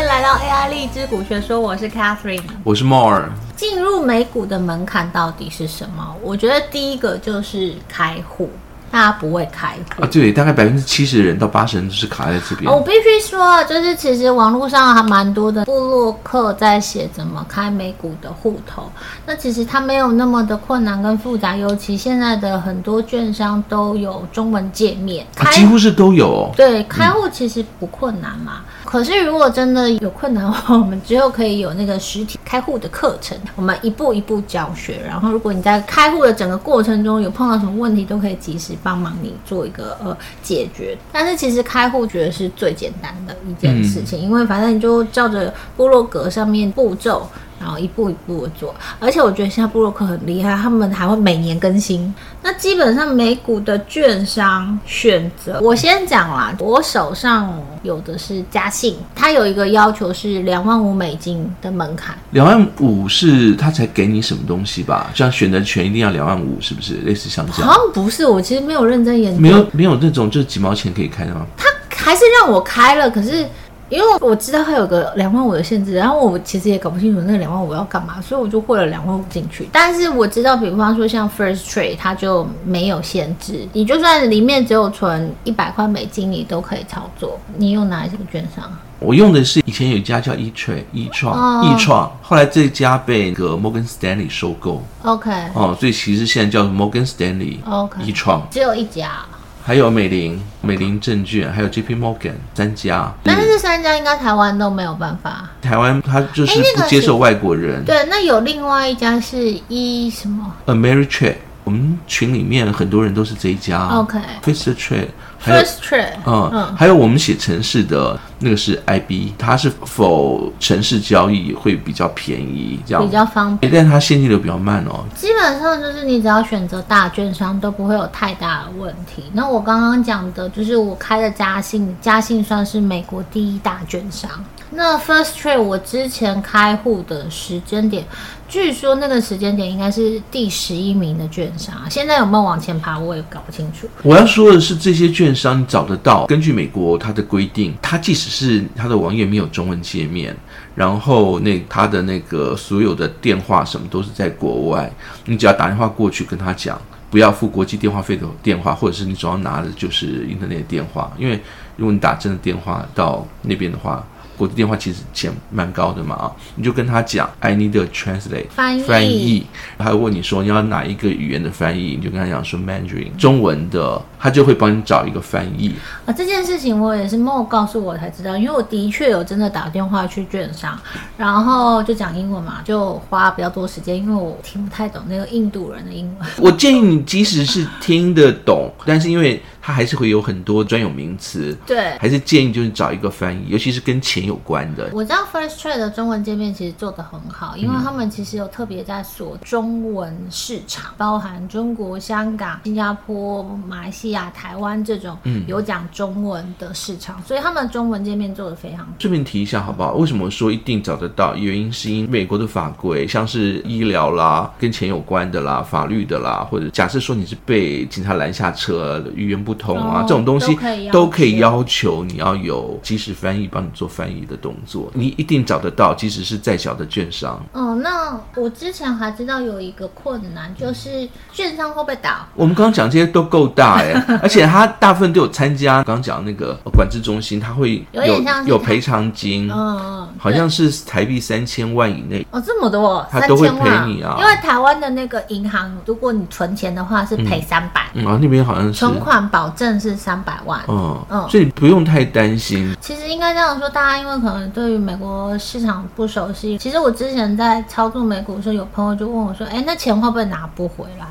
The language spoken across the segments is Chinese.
欢迎来到 AI 荔枝股学说，我是 Catherine，我是 More。进入美股的门槛到底是什么？我觉得第一个就是开户。大家不会开户啊，对，大概百分之七十的人到八十人都是卡在这边。我必须说，就是其实网络上还蛮多的部落客在写怎么开美股的户头，那其实它没有那么的困难跟复杂，尤其现在的很多券商都有中文界面，啊，几乎是都有哦。对，开户其实不困难嘛。嗯。可是如果真的有困难的话，我们之后可以有那个实体开户的课程，我们一步一步教学。然后如果你在开户的整个过程中有碰到什么问题，都可以及时帮忙你做一个呃解决。但是其实开户觉得是最简单的一件事情，因为反正你就照着部落格上面步骤。然后一步一步的做，而且我觉得现在布洛克很厉害，他们还会每年更新。那基本上美股的券商选择，我先讲啦，我手上有的是嘉信，它有一个要求是两万五美金的门槛。两万五是他才给你什么东西吧？像选择权一定要两万五，是不是？类似像这样？好像不是，我其实没有认真研究。没有没有那种就几毛钱可以开的吗？他还是让我开了，可是。因为我知道它有个两万五的限制，然后我其实也搞不清楚那个两万五要干嘛，所以我就汇了两万五进去。但是我知道，比方说像 First Trade，它就没有限制，你就算里面只有存一百块美金，你都可以操作。你用哪一个券商？我用的是以前有一家叫 E Trade，易创，易创，后来这家被个 Morgan Stanley 收购。OK。哦，所以其实现在叫 Morgan Stanley。OK。易创只有一家。还有美林、美林证券，还有 J P Morgan 三家，但是这三家应该台湾都没有办法。台湾它就是不接受外国人。对，那有另外一家是一什么？Ameritrade，我们群里面很多人都是这一家。OK，First Trade。First Trade，嗯嗯，还有我们写城市的那个是 IB，它是否城市交易会比较便宜，这样比较方便，但它现金流比较慢哦。基本上就是你只要选择大券商都不会有太大的问题。那我刚刚讲的就是我开的嘉信，嘉信算是美国第一大券商。那 First Trade 我之前开户的时间点，据说那个时间点应该是第十一名的券商，现在有没有往前爬，我也搞不清楚。我要说的是，这些券商你找得到。根据美国它的规定，它即使是他的网页没有中文界面，然后那他的那个所有的电话什么都是在国外，你只要打电话过去跟他讲，不要付国际电话费的电话，或者是你总要拿的就是 Internet 电话，因为如果你打真的电话到那边的话。国际电话其实钱蛮高的嘛啊，你就跟他讲，I need a translate 翻译，翻译，他会问你说你要哪一个语言的翻译，你就跟他讲说 Mandarin 中文的，他就会帮你找一个翻译啊。这件事情我也是 Mo 告诉我才知道，因为我的确有真的打电话去券商，然后就讲英文嘛，就花比较多时间，因为我听不太懂那个印度人的英文。我建议你即使是听得懂，但是因为它还是会有很多专有名词，对，还是建议就是找一个翻译，尤其是跟钱有关的。我知道 First Trade 的中文界面其实做得很好，因为他们其实有特别在锁中文市场，嗯，包含中国、香港、新加坡、马来西亚、台湾这种有讲中文的市场，嗯，所以他们的中文界面做得非常好。顺便提一下好不好？为什么说一定找得到？原因是因为美国的法规，像是医疗啦、跟钱有关的啦、法律的啦，或者假设说你是被警察拦下车，语言不通啊，哦，这种东西都可，以要求你要有即时翻译帮你做翻译的动作，你一定找得到，即使是再小的券商。哦，那我之前还知道有一个困难，就是券商会不会倒？我们刚刚讲这些都够大哎，而且他大部分都有参加。刚刚讲那个管制中心，他会有有，有赔偿金，嗯嗯，好像是台币三千万以内。哦，这么多，他都会赔你啊。因为台湾的那个银行，如果你存钱的话是赔三百，嗯，啊那边好像是存款保证是三百万，嗯嗯，所以不用太担心。其实应该这样说，大家因为可能对于美国市场不熟悉，其实我之前在操作美股的时候，有朋友就问我说：“哎，那钱会不会拿不回来？”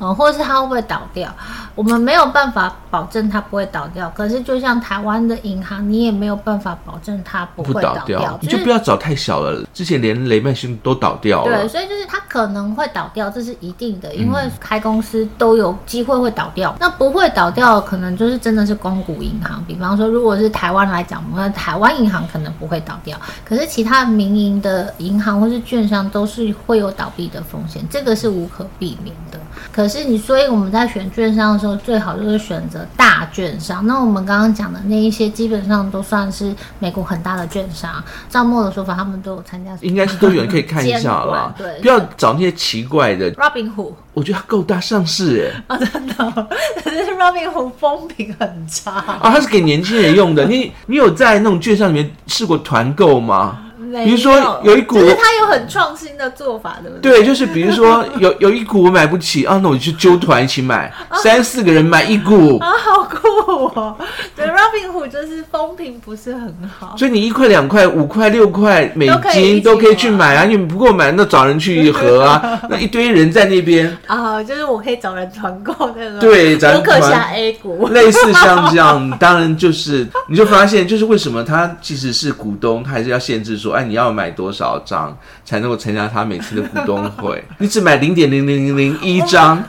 嗯，或者是它会不会倒掉？我们没有办法保证它不会倒掉。可是，就像台湾的银行，你也没有办法保证它不会倒掉。倒掉，就是，你就不要找太小了。之前连雷曼兄都倒掉了。对，所以就是它可能会倒掉，这是一定的，因为开公司都有机会会倒掉。嗯、那不会倒掉，可能就是真的是公股银行。比方说，如果是台湾来讲，我们台湾银行可能不会倒掉。可是其他民营的银行或是券商都是会有倒闭的风险，这个是无可避免的。可是你，所以我们在选券商的时时候，最好就是选择大券商。那我们刚刚讲的那一些，基本上都算是美国很大的券商。赵默的说法，他们都有参加，应该是都有人可以看一下啦。对，不要找那些奇怪的。Robinhood，我觉得它够大上市哎。啊、哦，真的，可是 Robinhood 风评很差啊。它是给年轻人用的。你你有在那种券商里面试过团购吗？比如说有一股，就是他有很创新的做法，对不对？对，就是比如说有 有一股我买不起啊，那我就去揪团一起买，啊、三四个人买一股。啊，好酷哦！对，Robinhood 就是风评不是很好，所以你一块、两块、五块、六块美金都可以去买啊，你不够买那找人去合啊，那一堆人在那边。啊，就是我可以找人团购那个，对，咱可下 A 股，类似像这样，当然就是你就发现，就是为什么他即使是股东，他还是要限制说，哎。你要买多少张才能够参加他每次的股东会？你只买零点零零零零一张。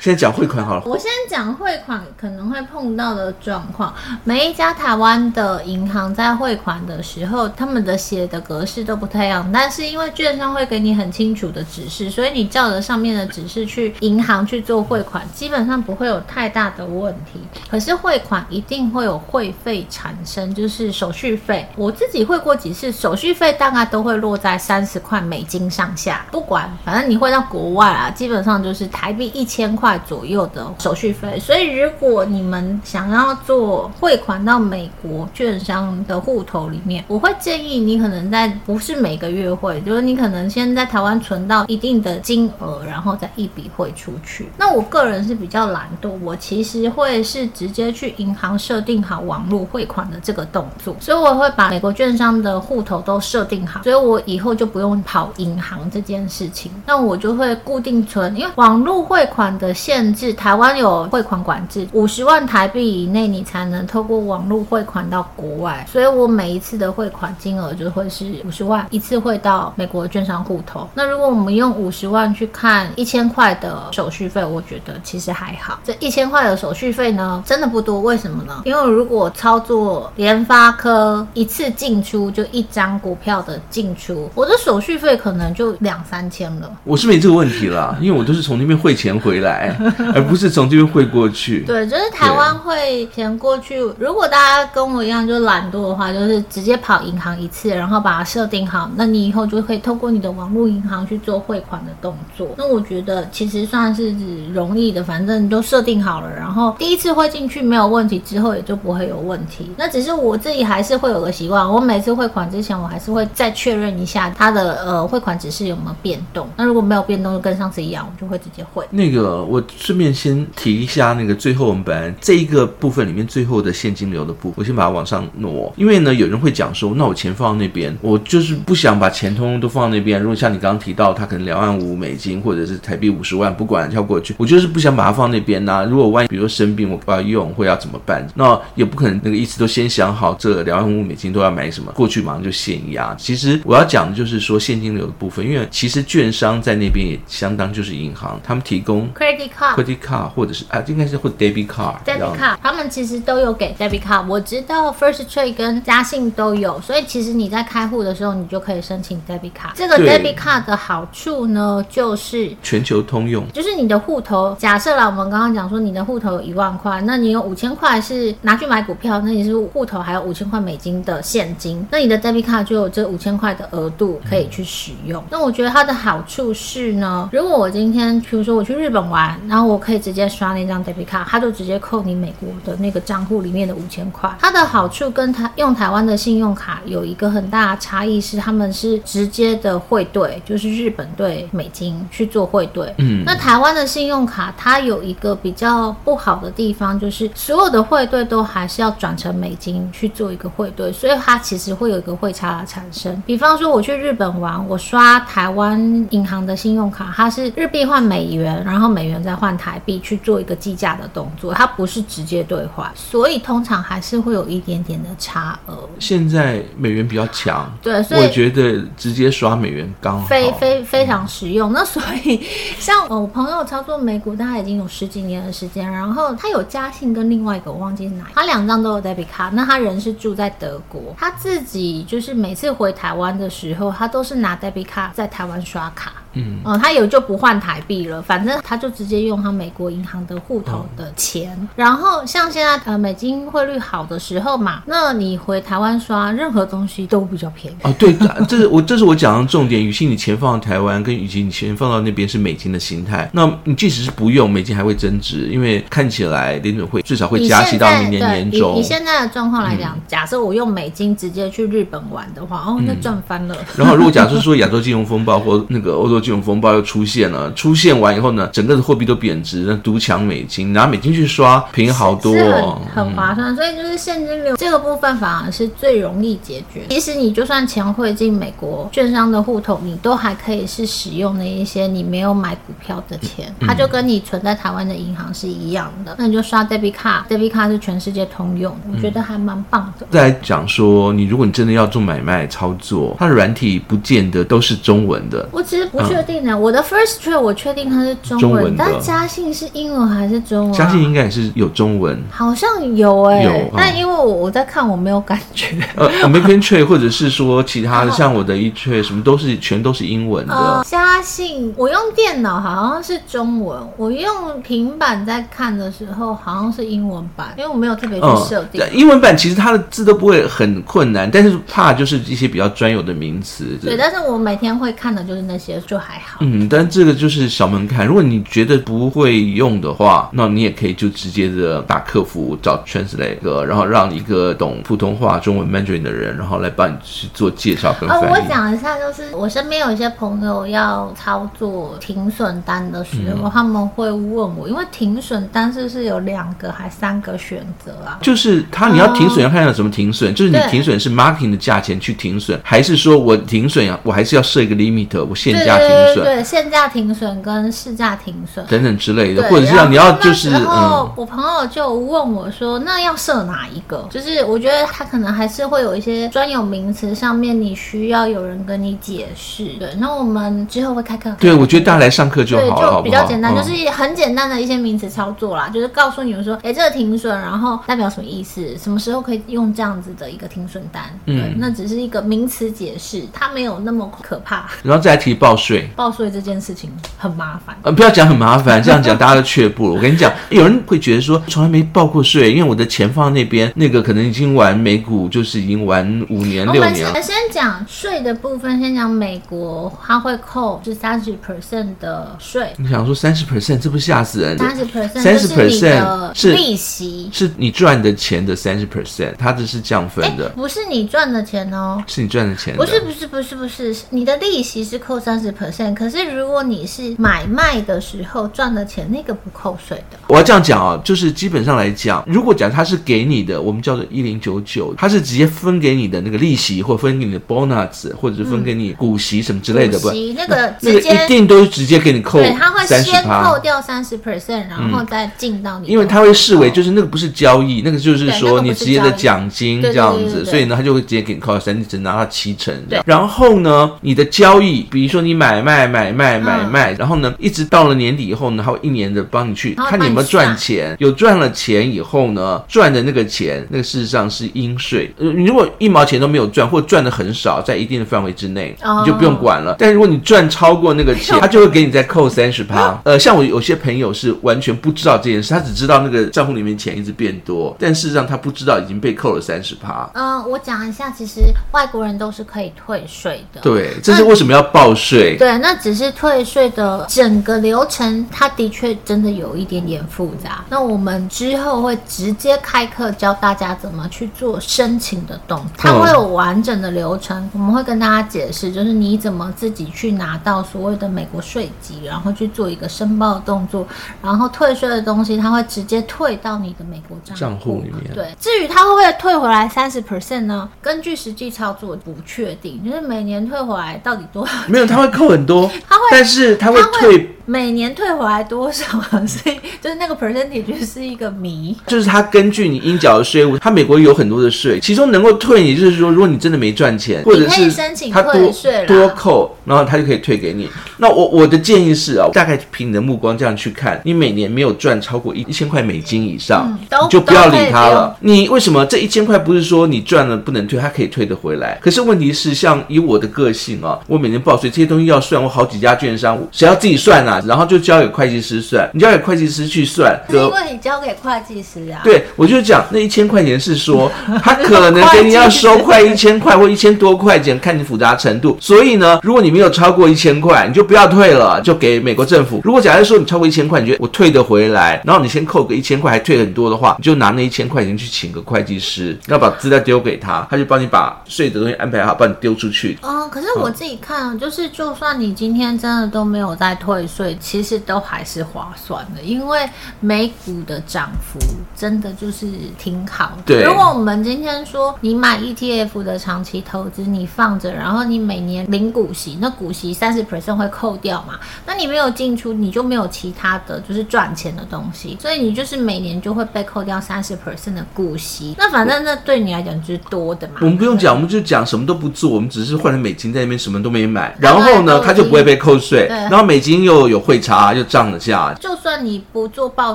先讲汇款好了。我先讲汇款可能会碰到的状况。每一家台湾的银行在汇款的时候，他们的写的格式都不太一样。但是因为券商会给你很清楚的指示，所以你照着上面的指示去银行去做汇款，基本上不会有太大的问题。可是汇款一定会有汇费产生，就是手续费。我自己汇过几次，手续费大概都会落在三十块美金上下。不管，反正你汇到国外啊，基本上就是台币一千块。块左右的手续费，所以如果你们想要做汇款到美国券商的户头里面，我会建议你可能在不是每个月汇，就是你可能先在台湾存到一定的金额，然后再一笔汇出去。那我个人是比较懒惰，我其实会是直接去银行设定好网络汇款的这个动作，所以我会把美国券商的户头都设定好，所以我以后就不用跑银行这件事情。那我就会固定存，因为网络汇款的。限制台湾有汇款管制，五十万台币以内你才能透过网络汇款到国外，所以我每一次的汇款金额就会是五十万，一次汇到美国券商户头。那如果我们用五十万去看一千块的手续费，我觉得其实还好。这一千块的手续费呢，真的不多，为什么呢？因为如果操作联发科一次进出就一张股票的进出，我的手续费可能就两三千了。我是没这个问题啦，因为我都是从那边汇钱回来。而不是从这边汇过去。对，就是台湾汇钱过去。如果大家跟我一样就懒惰的话，就是直接跑银行一次，然后把它设定好，那你以后就可以透过你的网络银行去做汇款的动作。那我觉得其实算是容易的，反正都设定好了，然后第一次汇进去没有问题，之后也就不会有问题。那只是我自己还是会有个习惯，我每次汇款之前，我还是会再确认一下它的呃汇款指示有没有变动。那如果没有变动，就跟上次一样，我就会直接汇。那个我。我顺便先提一下那个最后我们本来这一个部分里面最后的现金流的部分，我先把它往上挪，因为呢有人会讲说，那我钱放到那边，我就是不想把钱通通都放到那边。如果像你刚刚提到，他可能两万五美金或者是台币五十万，不管跳过去，我就是不想把它放那边呐、如果万一比如说生病，我不要用，会要怎么办？那也不可能那个意思都先想好，这两万五美金都要买什么，过去马上就现压。其实我要讲的就是说现金流的部分，因为其实券商在那边也相当就是银行，他们提供 card credit card 或者是啊，应该是会 debit card，debit card，他们其实都有给 debit card。我知道 First Trade 跟嘉信都有，所以其实你在开户的时候，你就可以申请 debit card。这个 debit card 的好处呢，就是全球通用，就是你的户头，假设啦，我们刚刚讲说你的户头有一万块，那你有五千块是拿去买股票，那你是户头还有五千块美金的现金，那你的 debit card 就有这五千块的额度可以去使用。那我觉得它的好处是呢，如果我今天比如说我去日本玩，然后我可以直接刷那张 debit card，它就直接扣你美国的那个账户里面的五千块。它的好处跟台用台湾的信用卡有一个很大的差异是，他们是直接的汇兑，就是日本兑美金去做汇兑。嗯，那台湾的信用卡它有一个比较不好的地方，就是所有的汇兑都还是要转成美金去做一个汇兑，所以它其实会有一个汇差的产生。比方说我去日本玩，我刷台湾银行的信用卡，它是日币换美元，然后美元再换台币去做一个计价的动作，它不是直接兑换，所以通常还是会有一点点的差额。现在美元比较强，对，所以我觉得直接刷美元刚好，非非非常实用。嗯、那所以像我朋友操作美股，他已经有十几年的时间，然后他有嘉信跟另外一个我忘记是哪，他两张都有 debit card。那他人是住在德国，他自己就是每次回台湾的时候，他都是拿 debit card 在台湾刷卡。嗯，哦、呃，他有就不换台币了，反正他就直接用他美国银行的户头的钱。嗯、然后像现在呃美金汇率好的时候嘛，那你回台湾刷任何东西都比较便宜。哦，对，这是我这是我讲的重点。与其你钱放到台湾，跟与其你钱放到那边是美金的形态，那你即使是不用美金还会增值，因为看起来联准会至少会加息到明年年中。以现在的状况来讲，嗯、假设我用美金直接去日本玩的话，哦，那赚翻了。然后如果假设说亚洲金融风暴或那个欧洲金融风暴又出现了，出现完以后呢，整个的货币都贬值，那独抢美金，拿美金去刷，便宜好多，哦，很，很划算。嗯、所以就是现金流这个部分反而是最容易解决。其实你就算钱汇进美国券商的户头，你都还可以是使用的一些你没有买股票的钱，它就跟你存在台湾的银行是一样的。那你就刷 debit card，debit card 是全世界通用，我觉得还蛮棒的。再来讲说，你如果你真的要做买卖操作，它的软体不见得都是中文的。我其实不确定呢。嗯、我的 first trade 我确定它是中文，中文但嘉信是英文还是中文？嘉信应该也是有中文，好像有哎、欸。有，嗯、但因为我我在看，我没有感觉。呃，American trade 或者是说其他的，像我的一 trade 什么都是全都是英文的。嘉信，我用电脑好像是中文，我用平板在看的时候好像是英文版，因为我没有特别去设定、嗯。英文版其实它的字都不会很困难，但是怕就是一些比较专有的名词。对，但是我每天会看的就是那些，就还好。嗯，但这个就是小门槛。如果你觉得不会用的话，那你也可以就直接的打客服找 translate，然后让一个懂普通话、中文 Mandarin 的人，然后来帮你去做介绍跟翻译。呃，我讲一下，就是我身边有一些朋友要操作停损单的时候，嗯、他们会问我，因为停损单是是有两个还三个选择啊？就是他你要停损要看有什么停损，嗯、就是你停损是 marketing 的价钱去停损，还是说我停损啊，我还是要设一个 limit，我限价停损，对，限价停损跟市价停损等等之类的，或者是要你要就是，然后我朋友就问我说，那要设哪一个？就是我觉得他可能还是会有一些专有名词上面你需要有人跟你解释，对，那我们之后会开课。对，我觉得大家来上课就好就比较简单，就是很简单的一些名词操作啦，嗯、就是告诉你们说，哎，这个停损，然后代表什么意思？什么时候可以用这样子的一个停损单？对，嗯、那只是一个名词解释，它没有那么可怕。然后再来提报税，报税这件事情很麻烦。呃，不要讲很麻烦，这样讲大家都却步了。我跟你讲，有人会觉得说，从来没报过税，因为我的钱放在那边，那个可能已经玩美股，就是已经玩五年六年了。我们先讲税的部分，先讲美国，它会扣就三十 percent 的税，你想说三十 percent，这不吓死人？三十 percent，三十 percent 是利息，是你赚的钱的三十 percent，它这是降分的，不是你赚的钱哦，是你赚的钱的，不是不是不是不是，你的利息是扣三十 percent，可是如果你是买卖的时候赚的钱，那个不扣税的。我要这样讲啊，就是基本上来讲，如果讲他是给你的，我们叫做一零九九，他是直接分给你的那个利息，或分给你的 bonus，或者是分给你股息什么之类的，不，那个直接。一定都直接给你扣，对，他会先扣掉三十 percent，然后再进到你。因为他会视为就是那个不是交易，那个就是说你直接的奖金这样子，所以呢，他就会直接给你扣三，你只拿到七成这样。然后呢，你的交易，比如说你买卖买卖买卖，然后呢，一直到了年底以后呢，他会一年的帮你去看你有没有赚钱，有赚了钱以后呢，赚的那个钱，那个事实上是应税。呃，你如果一毛钱都没有赚，或赚的很少，在一定的范围之内，你就不用管了。但如果你赚超过那个钱，他就会给你再扣三十趴。呃，像我有些朋友是完全不知道这件事，他只知道那个账户里面钱一直变多，但事实上他不知道已经被扣了三十趴。嗯，我讲一下，其实外国人都是可以退税的。对，这是为什么要报税？对，那只是退税的整个流程，它的确真的有一点点复杂。那我们之后会直接开课教大家怎么去做申请的动作，它会有完整的流程，嗯、我们会跟大家解释，就是你怎么自己去拿到所谓的美国税籍，然后去做一个申报的动作，然后退税的东西，它会直接退到你的美国账账户里面。对，至于它会不会退回来三十 percent 呢？根据实际操作不确定，就是每年退回来到底多少？没有，它会扣很多，但是他会退。每年退回来多少啊，所以就是那个 percentage 是一个谜。就是他根据你应缴的税务，他美国有很多的税，其中能够退，你就是说，如果你真的没赚钱，或者是他多多扣，然后他就可以退给你。那我我的建议是啊，大概凭你的目光这样去看，你每年没有赚超过一一千块美金以上，嗯、你就不要理他了。你为什么这一千块不是说你赚了不能退，他可以退得回来？可是问题是，像以我的个性啊，我每年报税这些东西要算，我好几家券商，谁要自己算啊？然后就交给会计师算，你交给会计师去算，是因为你交给会计师啊？对，我就讲那一千块钱是说，他可能给你要收快一千块或一千多块钱，看你复杂程度。所以呢，如果你没有超过一千块，你就不要退了，就给美国政府。如果假设说你超过一千块，你觉得我退得回来，然后你先扣个一千块，还退很多的话，你就拿那一千块钱去请个会计师，要把资料丢给他，他就帮你把税的东西安排好，帮你丢出去。哦，可是我自己看，就是就算你今天真的都没有在退税，其实都还是划算的，因为美股的涨幅真的就是挺好的。对，如果我们今天说你买 ETF 的长期投资，你放着，然后你每年领股息，那股息三十 percent 会扣掉嘛？那你没有进出，你就没有其他的就是赚钱的东西，所以你就是每年就会被扣掉三十 percent 的股息。那反正那对你来讲就是多的嘛。我们不用讲，我们就讲什么都不做，我们只是换成美金在那边什么都没买，然后呢，它就不会被扣税，然后美金又有汇差，又涨了价。就算你不做报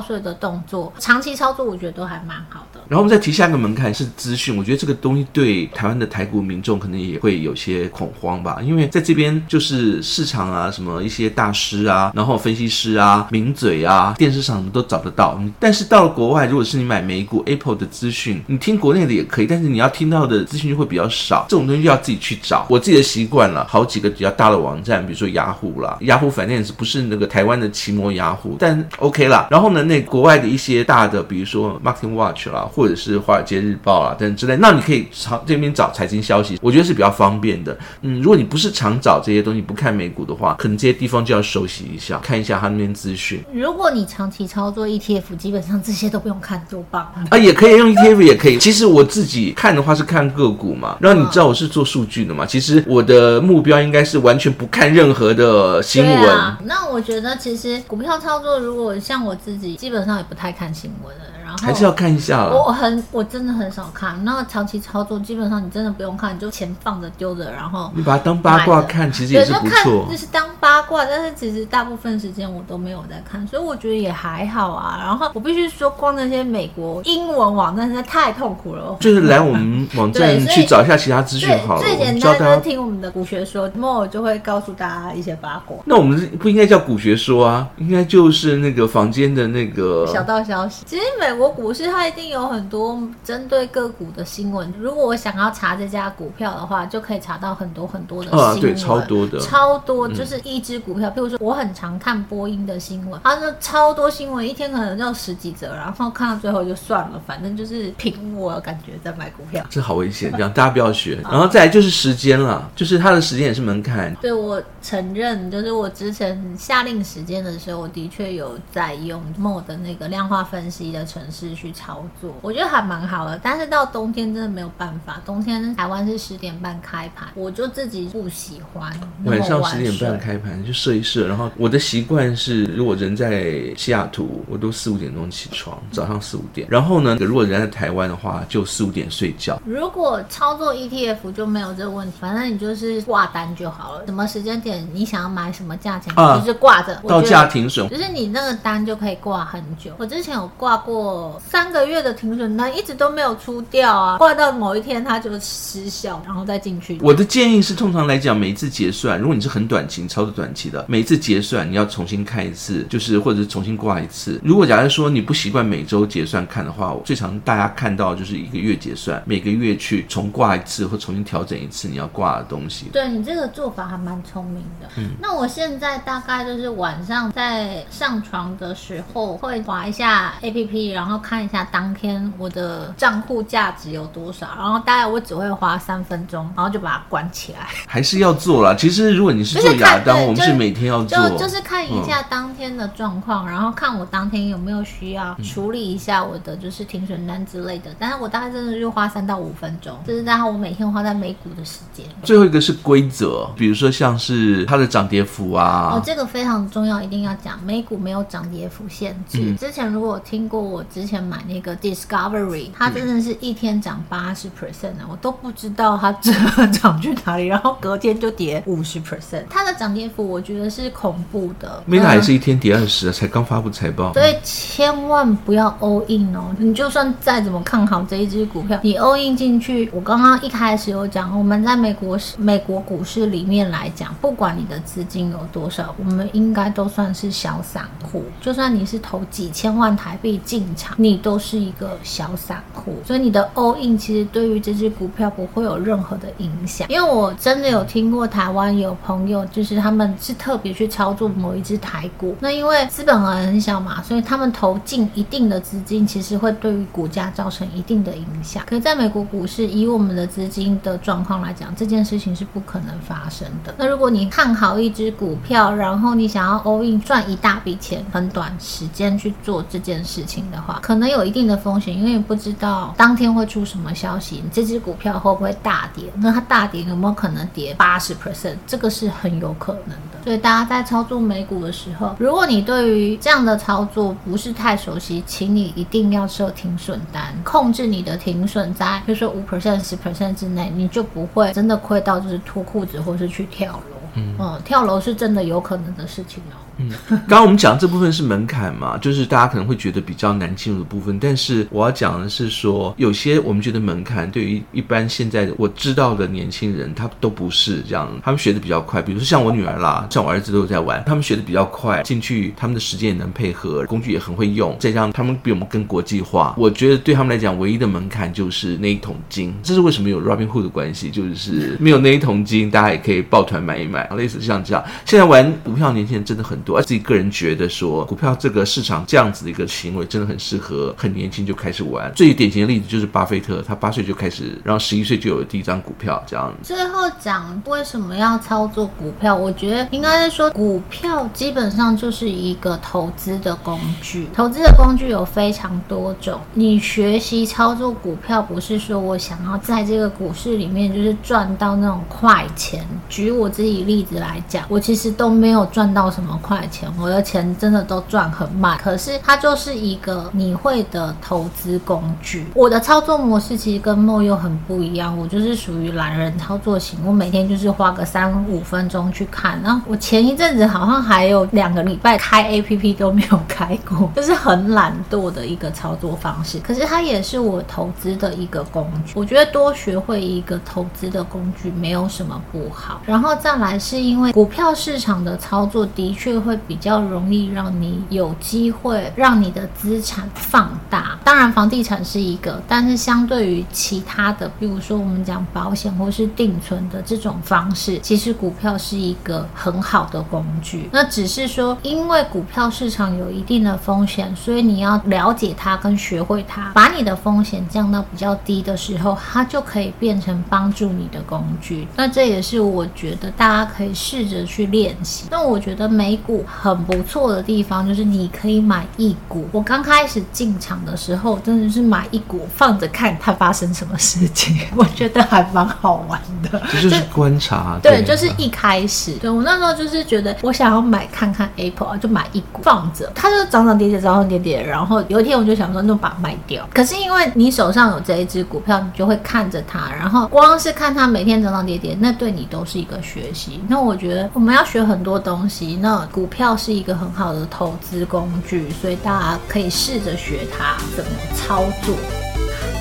税的动作，长期操作我觉得都还蛮好的。然后我们再提下一个门槛是资讯，我觉得这个东西对台湾的台股民众可能也会有些恐慌吧，因为在这边就是市场啊，什么一些大师啊，然后分析师啊，名嘴啊，电视上都找得到。但是到了国外，如果是你买美股 Apple 的资讯，你听国内的也可以，但是你要听到的资讯就会比较少。这种东西要自己去找。我自己的习惯了，好几个比较大的网站，比如说雅虎啦，雅虎反正也是不是那个台湾的奇摩雅虎，但 OK 啦。然后呢，那国外的一些大的，比如说 Market Watch 啦，或者是华尔街日报啦等之类，那你可以朝这边找财经消息，我觉得是比较方便的。嗯，如果你不是常找这些东西，不看美股的话，可能这些地方就要熟悉一下，看一下他那边资讯。如果你长期操作 ETF，基本上这些都不用看，多棒 啊！也可以用 ETF，也可以。其实我自己看的话是看个股嘛，然后你知道我是做数据的嘛，其实我的目标应该是完全不看任何的新闻。啊，那我我觉得其实股票操作，如果像我自己，基本上也不太看新闻的。还是要看一下了。我很，我真的很少看。那长期操作，基本上你真的不用看，你就钱放着丢着，然后你把它当八卦看，其实也是不错。就是当八卦，但是其实大部分时间我都没有在看，所以我觉得也还好啊。然后我必须说，光那些美国英文网站实在太痛苦了。就是来我们网站去找一下其他资讯好了。最简单的听我们的古学说，Mo 就会告诉大家一些八卦。那我们不应该叫古学说啊，应该就是那个房间的那个小道消息。其实美国股市它一定。有很多针对个股的新闻。如果我想要查这家股票的话，就可以查到很多很多的新闻。啊，对，超多的，超多，就是一只股票。嗯、譬如说，我很常看波音的新闻，他说超多新闻，一天可能就十几则，然后看到最后就算了，反正就是凭我感觉在买股票。这好危险，这样大家不要学。然后再来就是时间了，就是它的时间也是门槛。对，我承认，就是我之前下令时间的时候，我的确有在用 Mo 的那个量化分析的程式去操作。我觉得还蛮好的，但是到冬天真的没有办法。冬天台湾是十点半开盘，我就自己不喜欢晚，晚上十点半开盘就设一设。然后我的习惯是，如果人在西雅图，我都四五点钟起床，早上四五点。然后呢，如果人在台湾的话，就四五点睡觉。如果操作 ETF 就没有这个问题，反正你就是挂单就好了。什么时间点你想要买什么价钱，啊、就是挂着到价停损，就是你那个单就可以挂很久。我之前有挂过三个月的停损。单一直都没有出掉啊，挂到某一天它就失效，然后再进去。我的建议是，通常来讲，每一次结算，如果你是很短期操作短期的，每一次结算你要重新看一次，就是或者是重新挂一次。如果假如说你不习惯每周结算看的话，我最常大家看到就是一个月结算，每个月去重挂一次或重新调整一次你要挂的东西。对，你这个做法还蛮聪明的。嗯，那我现在大概就是晚上在上床的时候会划一下 APP，然后看一下当天。我的账户价值有多少？然后大概我只会花三分钟，然后就把它关起来。还是要做啦。其实如果你是做亚当，我们是每天要做，就就是看一下当天的状况，嗯、然后看我当天有没有需要处理一下我的就是停损单之类的。但是我大概真的就花三到五分钟，这是大概我每天花在美股的时间。最后一个是规则，比如说像是它的涨跌幅啊，哦，这个非常重要，一定要讲。美股没有涨跌幅限制。嗯、之前如果听过我之前买那个 Discovery，它真的是一天涨八十 percent 的，我都不知道它这涨去哪里，然后隔天就跌五十 percent。它的涨跌幅我觉得是恐怖的。Meta 还是一天跌二十，才刚发布财报，所以千万不要 all in 哦。你就算再怎么看好这一只股票，你 all in 进去，我刚刚一开始有讲，我们在美国美国股市里面来讲，不管你的资金有多少，我们应该都算是小散户。就算你是投几千万台币进场，你都是一个小散户。所以你的 all in 其实对于这只股票不会有任何的影响。因为我真的有听过台湾有朋友，就是他们是特别去操作某一只台股，那因为资本额很小嘛，所以他们投进一定的资金，其实会对于股价造成一定的影响。可是在美国股市，以我们的资金的状况来讲，这件事情是不可能发生的。那如果你看好一只股票，然后你想要 all in 赚一大笔钱，很短时间去做这件事情的话，可能有一定的风险，因为你不知道当天会出什么消息，你这只股票会不会大跌？那它大跌有没有可能跌八十 percent？这个是很有可能的。所以大家在操作美股的时候，如果你对于这样的操作不是太熟悉，请你一定要设停损单，控制你的停损在，比如说五 percent、十 percent 之内，你就不会真的亏到就是脱裤子或是去跳楼。嗯，嗯，跳楼是真的有可能的事情哦。嗯，刚刚我们讲这部分是门槛嘛，就是大家可能会觉得比较难进入的部分。但是我要讲的是说，有些我们觉得门槛对于一般现在我知道的年轻人，他都不是这样，他们学的比较快。比如说像我女儿啦，像我儿子都在玩，他们学的比较快，进去他们的时间也能配合，工具也很会用，再加上他们比我们更国际化。我觉得对他们来讲，唯一的门槛就是那一桶金。这是为什么有 Robinhood 的关系，就是没有那一桶金，大家也可以抱团买一买，类似像这样。现在玩股票年轻人真的很多，而自己个人觉得说，股票这个市场这样子的一个行为，真的很适合很年轻就开始玩。最典型的例子就是巴菲特，他八岁就开始，然后十一岁就有了第一张股票，这样。最后讲为什么要操作股票，我觉得应该是说，股票基本上就是一个投资的工具。投资的工具有非常多种，你学习操作股票，不是说我想要在这个股市里面就是赚到那种快钱。举我自己例子来讲，我其实都没有赚到什么快钱。我的钱真的都赚很慢，可是它就是一个你会的投资工具。我的操作模式其实跟 Mo 又很不一样，我就是属于懒人操作型，我每天就是花个三五分钟去看。然后我前一阵子好像还有两个礼拜开 APP 都没有开过，就是很懒惰的一个操作方式。可是它也是我投资的一个工具。我觉得多学会一个投资的工具没有什么不好。然后再来是因为股票市场的操作的确会比较容易让你有机会让你的资产放大，当然房地产是一个，但是相对于其他的，比如说我们讲保险或是定存的这种方式，其实股票是一个很好的工具。那只是说，因为股票市场有一定的风险，所以你要了解它跟学会它，把你的风险降到比较低的时候，它就可以变成帮助你的工具。那这也是我觉得大家可以试着去练习。那我觉得美股很。很不错的地方就是你可以买一股。我刚开始进场的时候，真的是买一股放着看它发生什么事情，我觉得还蛮好玩的。这就是观察。对，对，就是一开始，对我那时候就是觉得我想要买看看 Apple，就买一股放着，它就涨涨跌跌，涨涨跌跌。然后有一天我就想说，那把它卖掉。可是因为你手上有这一只股票，你就会看着它，然后光是看它每天涨涨跌跌，那对你都是一个学习。那我觉得我们要学很多东西，那股票是一个很好的投资工具，所以大家可以试着学它怎么操作。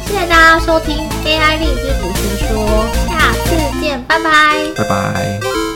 谢谢大家收听 AI 荔枝股市说，下次见，拜拜，拜拜。